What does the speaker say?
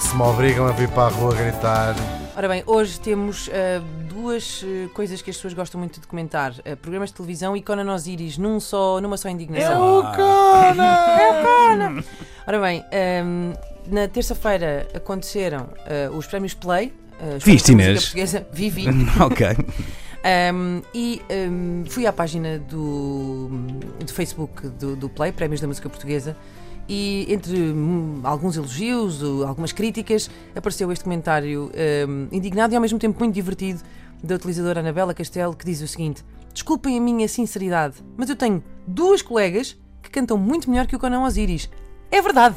se me obrigam a vir para a rua gritar. Ora bem, hoje temos uh, duas uh, coisas que as pessoas gostam muito de comentar: uh, programas de televisão e Conan Osiris, num só, numa só indignação. É o Conan! Ora bem, um, na terça-feira aconteceram os prémios Play. Uh, Viste, Inês? Portuguesa. Vivi. ok. Um, e um, fui à página do, do Facebook do, do Play, Prémios da Música Portuguesa, e entre hum, alguns elogios, algumas críticas, apareceu este comentário um, indignado e ao mesmo tempo muito divertido da utilizadora Anabela Castelo, que diz o seguinte: Desculpem a minha sinceridade, mas eu tenho duas colegas que cantam muito melhor que o Conan Osiris. É verdade!